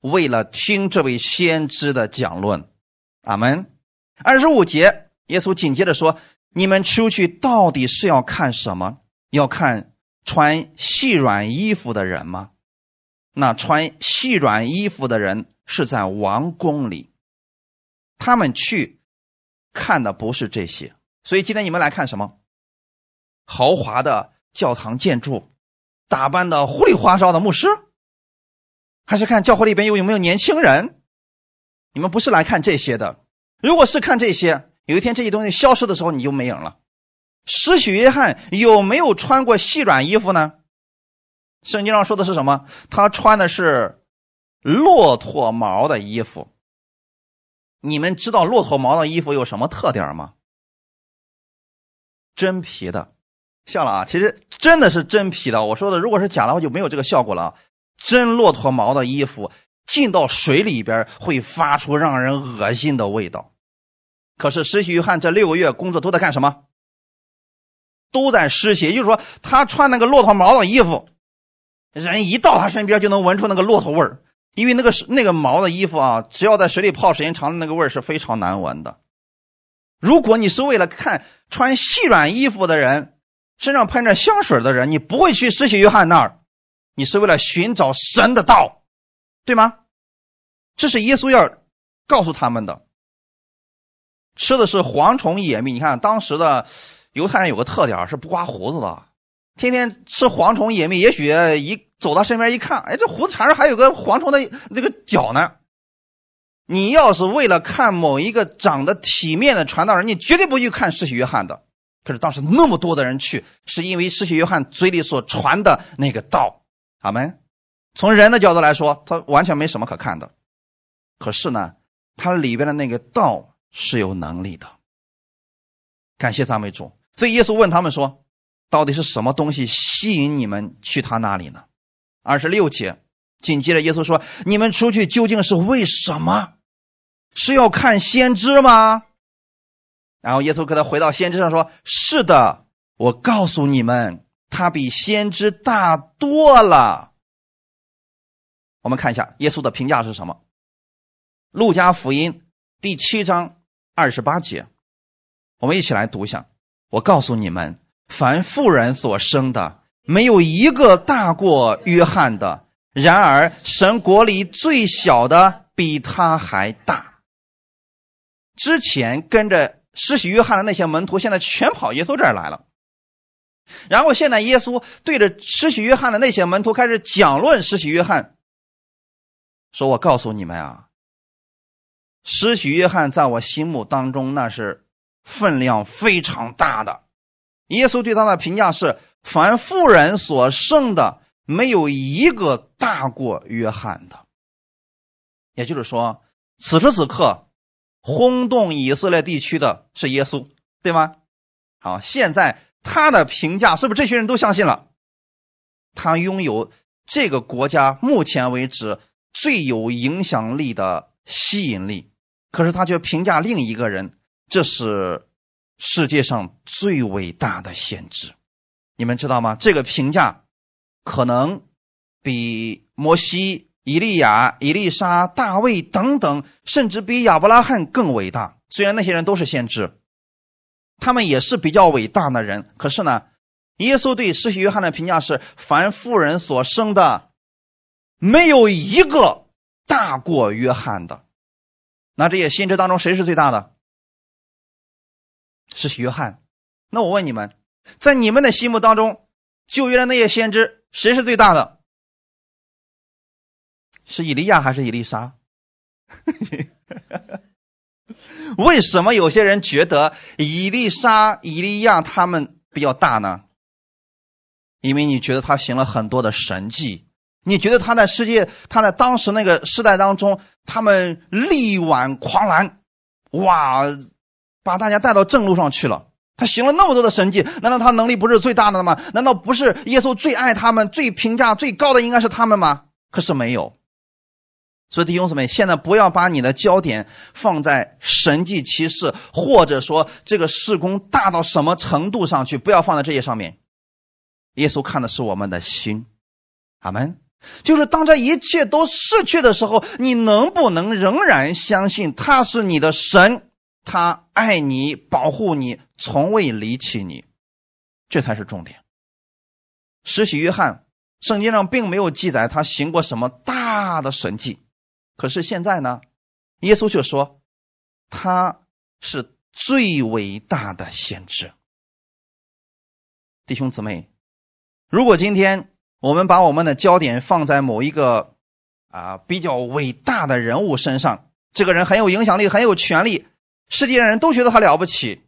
为了听这位先知的讲论。阿门。二十五节，耶稣紧接着说：“你们出去到底是要看什么？要看穿细软衣服的人吗？那穿细软衣服的人是在王宫里，他们去看的不是这些。所以今天你们来看什么？豪华的教堂建筑，打扮的花里花哨的牧师，还是看教会里边有有没有年轻人？”你们不是来看这些的。如果是看这些，有一天这些东西消失的时候，你就没影了。施洗约翰有没有穿过细软衣服呢？圣经上说的是什么？他穿的是骆驼毛的衣服。你们知道骆驼毛的衣服有什么特点吗？真皮的，笑了啊！其实真的是真皮的。我说的，如果是假的话，就没有这个效果了。真骆驼毛的衣服进到水里边会发出让人恶心的味道。可是施洗约翰这六个月工作都在干什么？都在施洗，也就是说，他穿那个骆驼毛的衣服，人一到他身边就能闻出那个骆驼味儿。因为那个那个毛的衣服啊，只要在水里泡时间长了，那个味儿是非常难闻的。如果你是为了看穿细软衣服的人身上喷着香水的人，你不会去施洗约翰那儿，你是为了寻找神的道，对吗？这是耶稣要告诉他们的。吃的是蝗虫野蜜，你看当时的犹太人有个特点是不刮胡子的，天天吃蝗虫野蜜，也许一。走到身边一看，哎，这胡子茬上还有个蝗虫的那个脚呢。你要是为了看某一个长得体面的传道人，你绝对不去看施洗约翰的。可是当时那么多的人去，是因为施洗约翰嘴里所传的那个道。阿门。从人的角度来说，他完全没什么可看的。可是呢，他里边的那个道是有能力的。感谢赞美主。所以耶稣问他们说：“到底是什么东西吸引你们去他那里呢？”二十六节，紧接着耶稣说：“你们出去究竟是为什么？是要看先知吗？”然后耶稣给他回到先知上说：“是的，我告诉你们，他比先知大多了。”我们看一下耶稣的评价是什么？路加福音第七章二十八节，我们一起来读一下。我告诉你们，凡妇人所生的。没有一个大过约翰的。然而，神国里最小的比他还大。之前跟着施洗约翰的那些门徒，现在全跑耶稣这儿来了。然后现在耶稣对着施洗约翰的那些门徒开始讲论施洗约翰，说：“我告诉你们啊，施洗约翰在我心目当中那是分量非常大的。”耶稣对他的评价是。凡妇人所剩的，没有一个大过约翰的。也就是说，此时此刻，轰动以色列地区的是耶稣，对吗？好，现在他的评价是不是这群人都相信了？他拥有这个国家目前为止最有影响力的吸引力，可是他却评价另一个人，这是世界上最伟大的先知。你们知道吗？这个评价可能比摩西、以利亚、以利沙、大卫等等，甚至比亚伯拉罕更伟大。虽然那些人都是先知，他们也是比较伟大的人。可是呢，耶稣对施洗约翰的评价是：凡妇人所生的，没有一个大过约翰的。那这些先知当中，谁是最大的？是约翰。那我问你们。在你们的心目当中，旧约的那些先知，谁是最大的？是以利亚还是以利沙？[laughs] 为什么有些人觉得以利沙、以利亚他们比较大呢？因为你觉得他行了很多的神迹，你觉得他在世界，他在当时那个时代当中，他们力挽狂澜，哇，把大家带到正路上去了。他行了那么多的神迹，难道他能力不是最大的吗？难道不是耶稣最爱他们、最评价最高的应该是他们吗？可是没有。所以弟兄姊妹，现在不要把你的焦点放在神迹奇事，或者说这个事工大到什么程度上去，不要放在这些上面。耶稣看的是我们的心，阿门。就是当这一切都逝去的时候，你能不能仍然相信他是你的神？他爱你，保护你，从未离弃你，这才是重点。施洗约翰，圣经上并没有记载他行过什么大的神迹，可是现在呢，耶稣却说他是最伟大的先知。弟兄姊妹，如果今天我们把我们的焦点放在某一个啊比较伟大的人物身上，这个人很有影响力，很有权利，世界上人都觉得他了不起。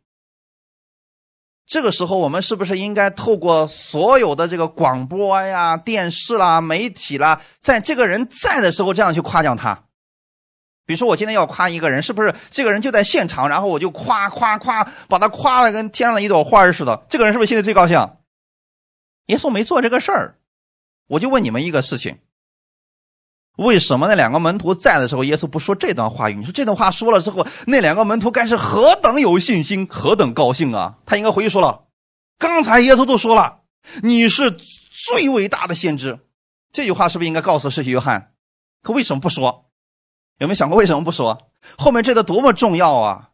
这个时候，我们是不是应该透过所有的这个广播呀、电视啦、媒体啦，在这个人在的时候，这样去夸奖他？比如说，我今天要夸一个人，是不是这个人就在现场，然后我就夸夸夸，把他夸的跟天上的一朵花似的？这个人是不是心里最高兴？耶稣没做这个事儿，我就问你们一个事情。为什么那两个门徒在的时候，耶稣不说这段话语？你说这段话说了之后，那两个门徒该是何等有信心，何等高兴啊！他应该回去说了：“刚才耶稣都说了，你是最伟大的先知。”这句话是不是应该告诉世袭约翰？可为什么不说？有没有想过为什么不说？后面这个多么重要啊！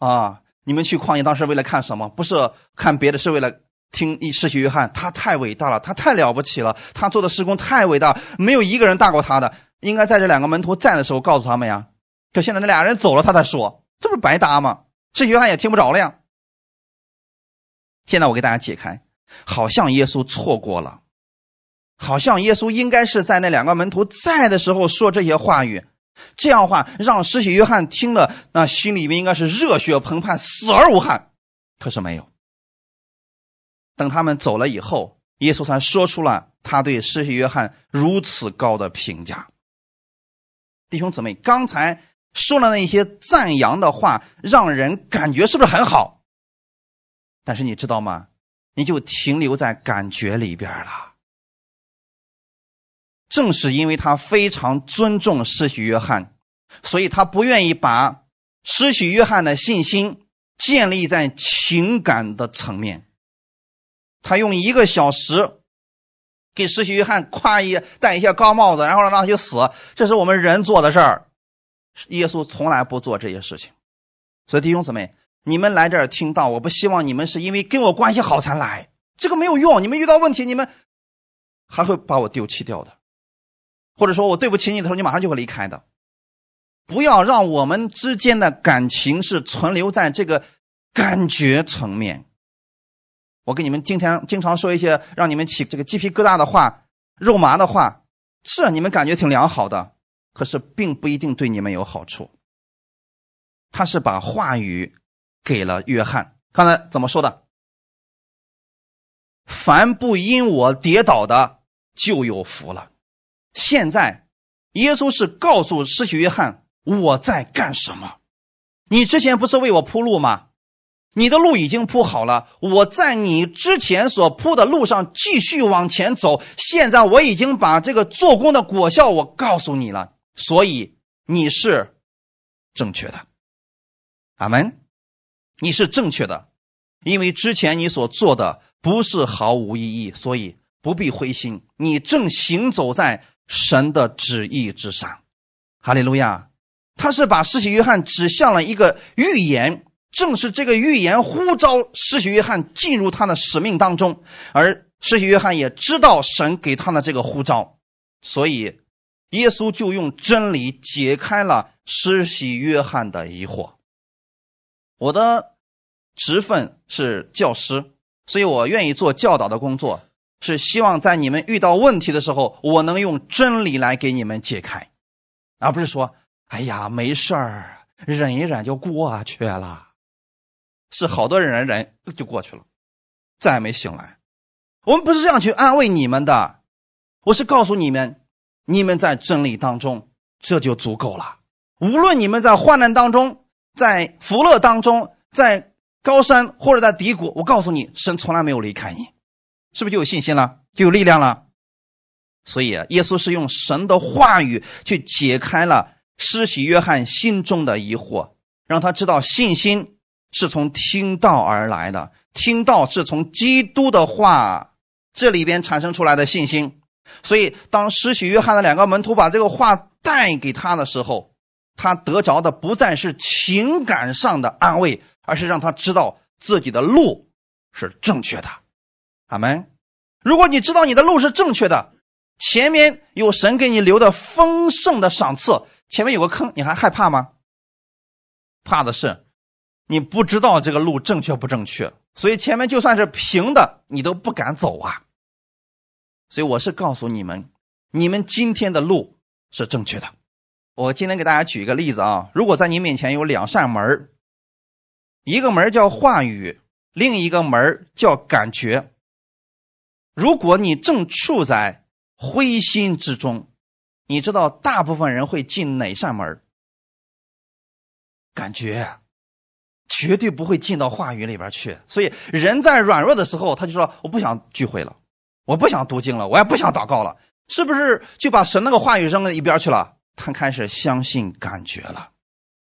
啊，你们去旷野当时为了看什么？不是看别的，是为了。听一世袭约翰，他太伟大了，他太了不起了，他做的施工太伟大，没有一个人大过他的。应该在这两个门徒在的时候告诉他们呀。可现在那俩人走了，他才说，这不是白搭吗？世袭约翰也听不着了呀。现在我给大家解开，好像耶稣错过了，好像耶稣应该是在那两个门徒在的时候说这些话语，这样的话让施洗约翰听了，那心里面应该是热血澎湃，死而无憾。可是没有。等他们走了以后，耶稣才说出了他对施洗约翰如此高的评价。弟兄姊妹，刚才说了那些赞扬的话，让人感觉是不是很好？但是你知道吗？你就停留在感觉里边了。正是因为他非常尊重施洗约翰，所以他不愿意把施洗约翰的信心建立在情感的层面。他用一个小时给施洗约翰夸一戴一下高帽子，然后让他去死，这是我们人做的事儿。耶稣从来不做这些事情，所以弟兄姊妹，你们来这儿听到，我不希望你们是因为跟我关系好才来，这个没有用。你们遇到问题，你们还会把我丢弃掉的，或者说我对不起你的时候，你马上就会离开的。不要让我们之间的感情是存留在这个感觉层面。我给你们今天经常说一些让你们起这个鸡皮疙瘩的话、肉麻的话，是你们感觉挺良好的，可是并不一定对你们有好处。他是把话语给了约翰，刚才怎么说的？凡不因我跌倒的，就有福了。现在，耶稣是告诉施洗约翰我在干什么？你之前不是为我铺路吗？你的路已经铺好了，我在你之前所铺的路上继续往前走。现在我已经把这个做工的果效我告诉你了，所以你是正确的。阿门，你是正确的，因为之前你所做的不是毫无意义，所以不必灰心。你正行走在神的旨意之上。哈利路亚！他是把施洗约翰指向了一个预言。正是这个预言呼召施洗约翰进入他的使命当中，而施洗约翰也知道神给他的这个呼召，所以耶稣就用真理解开了施洗约翰的疑惑。我的职分是教师，所以我愿意做教导的工作，是希望在你们遇到问题的时候，我能用真理来给你们解开，而不是说“哎呀，没事儿，忍一忍就过去了”。是好多人人就过去了，再也没醒来。我们不是这样去安慰你们的，我是告诉你们，你们在真理当中，这就足够了。无论你们在患难当中，在福乐当中，在高山或者在低谷，我告诉你，神从来没有离开你，是不是就有信心了，就有力量了？所以，耶稣是用神的话语去解开了施洗约翰心中的疑惑，让他知道信心。是从听道而来的，听道是从基督的话这里边产生出来的信心。所以，当施洗约翰的两个门徒把这个话带给他的时候，他得着的不再是情感上的安慰，而是让他知道自己的路是正确的。阿门。如果你知道你的路是正确的，前面有神给你留的丰盛的赏赐，前面有个坑，你还害怕吗？怕的是。你不知道这个路正确不正确，所以前面就算是平的，你都不敢走啊。所以我是告诉你们，你们今天的路是正确的，我今天给大家举一个例子啊，如果在你面前有两扇门一个门叫话语，另一个门叫感觉。如果你正处在灰心之中，你知道大部分人会进哪扇门？感觉，绝对不会进到话语里边去。所以人在软弱的时候，他就说：“我不想聚会了，我不想读经了，我也不想祷告了。”是不是就把神那个话语扔到一边去了？他开始相信感觉了。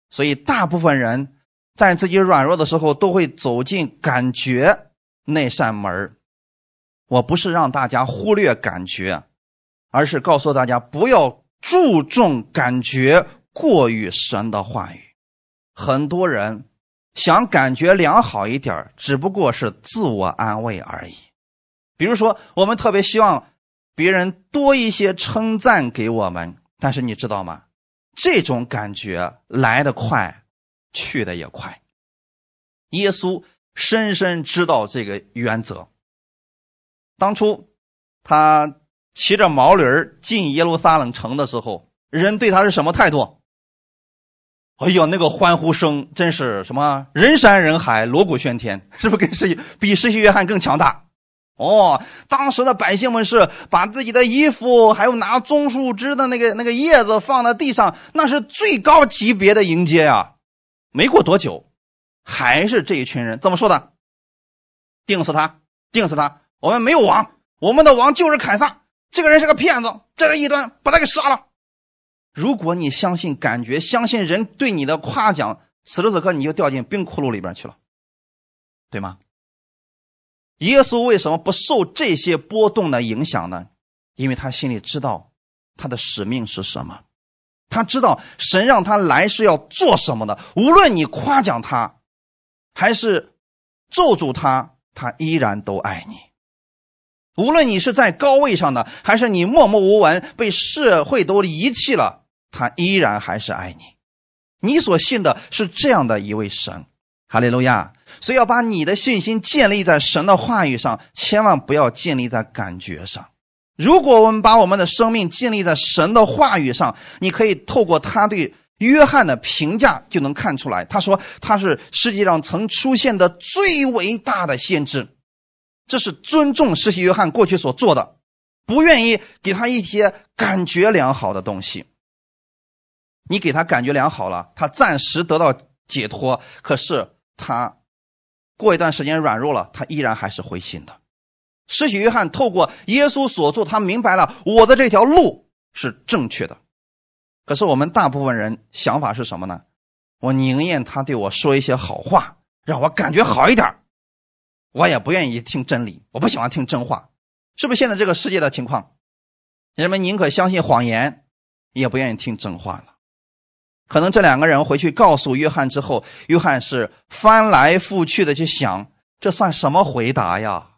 所以大部分人在自己软弱的时候，都会走进感觉那扇门我不是让大家忽略感觉，而是告诉大家不要注重感觉过于神的话语。很多人想感觉良好一点，只不过是自我安慰而已。比如说，我们特别希望别人多一些称赞给我们，但是你知道吗？这种感觉来得快，去的也快。耶稣深深知道这个原则。当初他骑着毛驴进耶路撒冷城的时候，人对他是什么态度？哎呦，那个欢呼声真是什么人山人海、锣鼓喧天，[laughs] 是不是跟世比世袭约翰更强大？哦，当时的百姓们是把自己的衣服，还有拿棕树枝的那个那个叶子放在地上，那是最高级别的迎接呀。没过多久，还是这一群人怎么说的？定死他，定死他！我们没有王，我们的王就是凯撒。这个人是个骗子，在这一端把他给杀了。如果你相信感觉，相信人对你的夸奖，此时此刻你就掉进冰窟窿里边去了，对吗？耶稣为什么不受这些波动的影响呢？因为他心里知道他的使命是什么，他知道神让他来是要做什么的。无论你夸奖他，还是咒诅他，他依然都爱你。无论你是在高位上的，还是你默默无闻被社会都遗弃了，他依然还是爱你。你所信的是这样的一位神，哈利路亚。所以要把你的信心建立在神的话语上，千万不要建立在感觉上。如果我们把我们的生命建立在神的话语上，你可以透过他对约翰的评价就能看出来。他说他是世界上曾出现的最伟大的先知，这是尊重世袭约翰过去所做的，不愿意给他一些感觉良好的东西。你给他感觉良好了，他暂时得到解脱，可是他。过一段时间软弱了，他依然还是灰心的。施洗约翰透过耶稣所做，他明白了我的这条路是正确的。可是我们大部分人想法是什么呢？我宁愿他对我说一些好话，让我感觉好一点，我也不愿意听真理，我不喜欢听真话，是不是现在这个世界的情况？人们宁可相信谎言，也不愿意听真话了。可能这两个人回去告诉约翰之后，约翰是翻来覆去的去想，这算什么回答呀？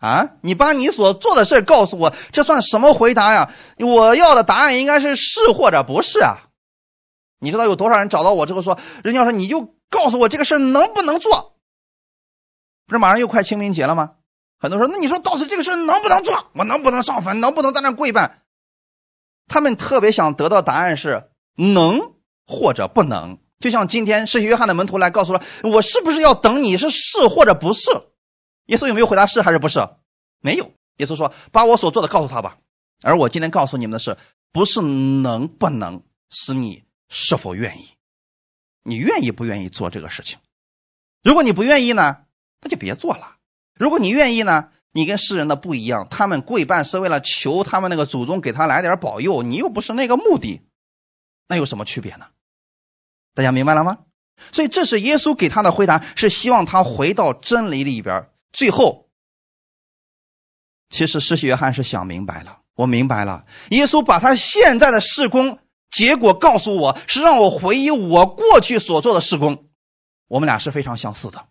啊，你把你所做的事告诉我，这算什么回答呀？我要的答案应该是是或者不是啊？你知道有多少人找到我之后说，人家说你就告诉我这个事能不能做？不是马上又快清明节了吗？很多人说，那你说到底这个事能不能做？我能不能上坟？能不能在那跪拜？他们特别想得到答案是能。或者不能，就像今天是约翰的门徒来告诉了我，是不是要等你是是或者不是？耶稣有没有回答是还是不是？没有。耶稣说：“把我所做的告诉他吧。”而我今天告诉你们的是，不是能不能，是你是否愿意？你愿意不愿意做这个事情？如果你不愿意呢，那就别做了。如果你愿意呢，你跟世人的不一样，他们跪拜是为了求他们那个祖宗给他来点保佑，你又不是那个目的。那有什么区别呢？大家明白了吗？所以这是耶稣给他的回答，是希望他回到真理里边。最后，其实施洗约翰是想明白了，我明白了。耶稣把他现在的事工结果告诉我，是让我回忆我过去所做的事工。我们俩是非常相似的。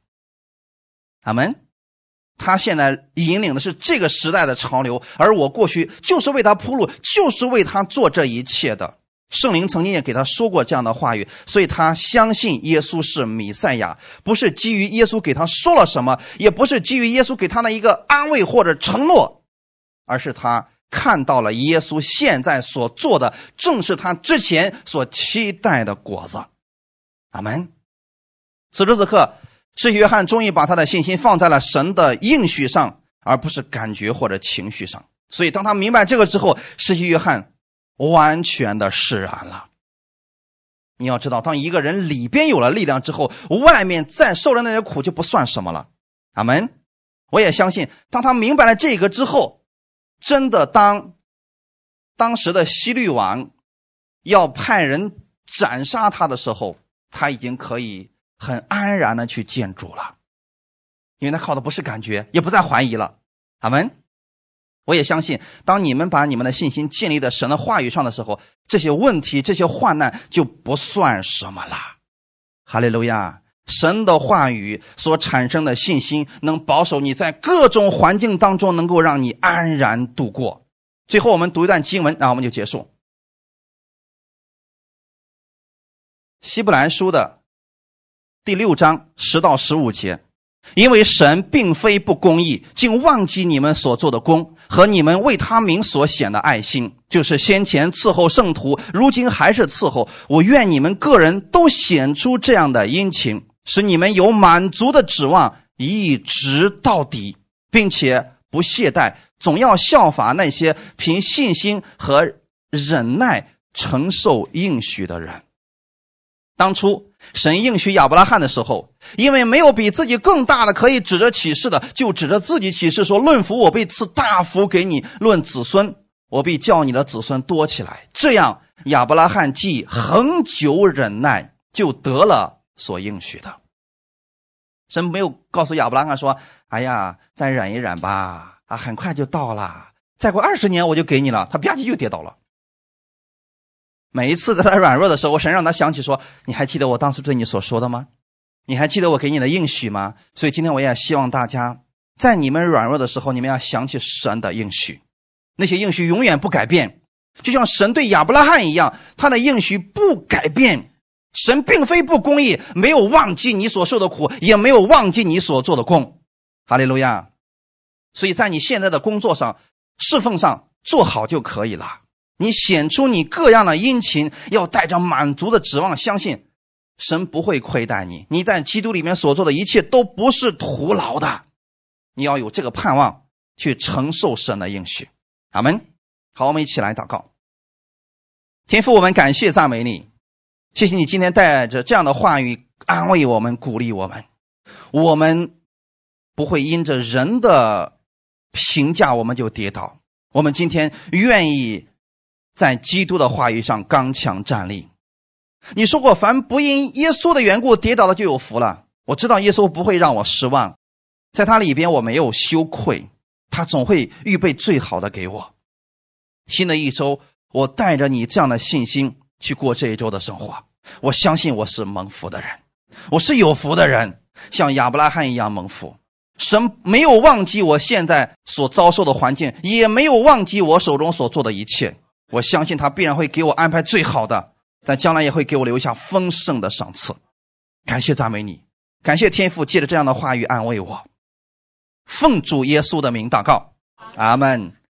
阿门。他现在引领的是这个时代的潮流，而我过去就是为他铺路，就是为他做这一切的。圣灵曾经也给他说过这样的话语，所以他相信耶稣是弥赛亚，不是基于耶稣给他说了什么，也不是基于耶稣给他的一个安慰或者承诺，而是他看到了耶稣现在所做的，正是他之前所期待的果子。阿门。此时此刻，施洗约翰终于把他的信心放在了神的应许上，而不是感觉或者情绪上。所以，当他明白这个之后，施洗约翰完全的释然了。你要知道，当一个人里边有了力量之后，外面再受的那些苦就不算什么了。阿门。我也相信，当他明白了这个之后，真的当当时的西律王要派人斩杀他的时候，他已经可以很安然的去见主了，因为他靠的不是感觉，也不再怀疑了。阿门。我也相信，当你们把你们的信心建立在神的话语上的时候，这些问题、这些患难就不算什么了。哈利路亚！神的话语所产生的信心，能保守你在各种环境当中，能够让你安然度过。最后，我们读一段经文，然后我们就结束。希伯兰书的第六章十到十五节。因为神并非不公义，竟忘记你们所做的功和你们为他名所显的爱心，就是先前伺候圣徒，如今还是伺候。我愿你们个人都显出这样的殷勤，使你们有满足的指望，一直到底，并且不懈怠，总要效法那些凭信心和忍耐承受应许的人。当初。神应许亚伯拉罕的时候，因为没有比自己更大的可以指着启示的，就指着自己启示说：“论福，我必赐大福给你；论子孙，我必叫你的子孙多起来。”这样，亚伯拉罕既恒久忍耐，就得了所应许的。神没有告诉亚伯拉罕说：“哎呀，再忍一忍吧，啊，很快就到了，再过二十年我就给你了。”他吧唧就跌倒了。每一次在他软弱的时候，神让他想起说：“你还记得我当时对你所说的吗？你还记得我给你的应许吗？”所以今天我也希望大家在你们软弱的时候，你们要想起神的应许，那些应许永远不改变，就像神对亚伯拉罕一样，他的应许不改变。神并非不公义，没有忘记你所受的苦，也没有忘记你所做的功。哈利路亚！所以在你现在的工作上、侍奉上做好就可以了。你显出你各样的殷勤，要带着满足的指望，相信神不会亏待你。你在基督里面所做的一切都不是徒劳的，你要有这个盼望去承受神的应许。阿门。好，我们一起来祷告。天父，我们感谢赞美你，谢谢你今天带着这样的话语安慰我们、鼓励我们。我们不会因着人的评价我们就跌倒。我们今天愿意。在基督的话语上刚强站立。你说过，凡不因耶稣的缘故跌倒的就有福了。我知道耶稣不会让我失望，在他里边我没有羞愧，他总会预备最好的给我。新的一周，我带着你这样的信心去过这一周的生活。我相信我是蒙福的人，我是有福的人，像亚伯拉罕一样蒙福。神没有忘记我现在所遭受的环境，也没有忘记我手中所做的一切。我相信他必然会给我安排最好的，在将来也会给我留下丰盛的赏赐。感谢赞美你，感谢天父借着这样的话语安慰我。奉主耶稣的名祷告，阿门。